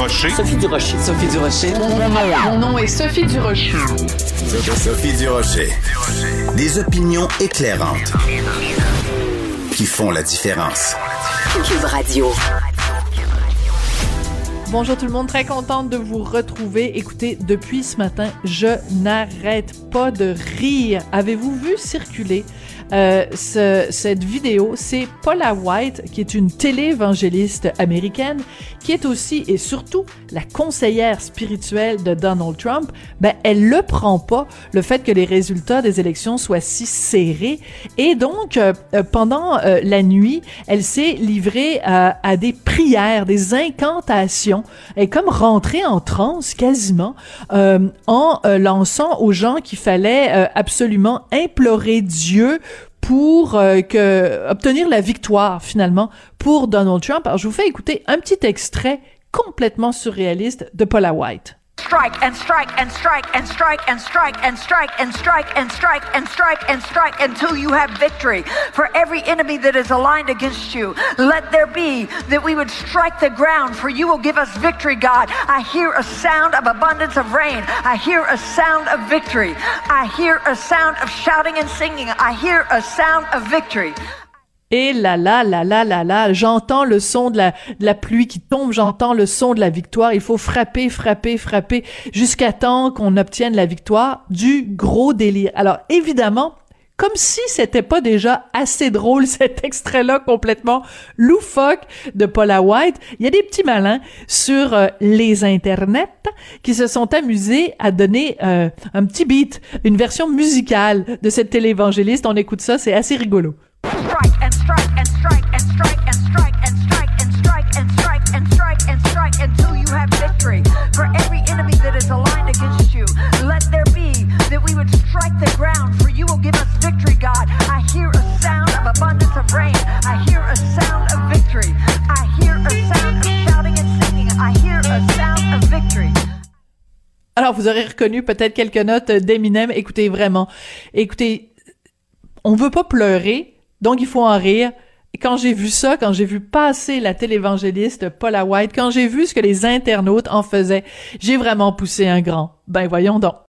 Durocher. Sophie Durocher. Sophie Durocher. Mon nom est Sophie Durocher. Sophie Durocher. Des opinions éclairantes qui font la différence. Cube Radio. Bonjour tout le monde, très contente de vous retrouver. Écoutez, depuis ce matin, je n'arrête pas de rire. Avez-vous vu circuler euh, ce, cette vidéo, c'est Paula White, qui est une téléévangéliste américaine, qui est aussi et surtout la conseillère spirituelle de Donald Trump. Ben, elle le prend pas, le fait que les résultats des élections soient si serrés. Et donc, euh, euh, pendant la nuit, elle s'est livrée à, des prières, des incantations. Est comme rentrée en transe quasiment en lançant aux gens qu'il fallait absolument implorer Dieu pour euh, que obtenir la victoire finalement pour Donald Trump. Alors je vous fais écouter un petit extrait complètement surréaliste de Paula White. Strike and strike and strike and strike and strike and strike and strike and strike and strike and strike until you have victory. For every enemy that is aligned against you, let there be that we would strike the ground, for you will give us victory, God. I hear a sound of abundance of rain. I hear a sound of victory. I hear a sound of shouting and singing. I hear a sound of victory. Et là là là là là là, j'entends le son de la, de la pluie qui tombe, j'entends le son de la victoire. Il faut frapper, frapper, frapper jusqu'à temps qu'on obtienne la victoire du gros délire. Alors évidemment, comme si c'était pas déjà assez drôle cet extrait-là complètement loufoque de Paula White. Il y a des petits malins sur euh, les internets qui se sont amusés à donner euh, un petit beat, une version musicale de cette téléévangéliste. On écoute ça, c'est assez rigolo. Strike and strike until you have victory. For every enemy that is aligned against you, let there be that we would strike the ground, for you will give us victory, God. I hear a sound of abundance of rain. I hear a sound of victory. I hear a sound of shouting and singing. I hear a sound of victory. Alors, vous aurez reconnu peut-être quelques notes d'Eminem. Écoutez, vraiment. Écoutez, on veut pas pleurer, donc il faut en rire. Quand j'ai vu ça, quand j'ai vu passer la télévangéliste Paula White, quand j'ai vu ce que les internautes en faisaient, j'ai vraiment poussé un grand. Ben voyons donc.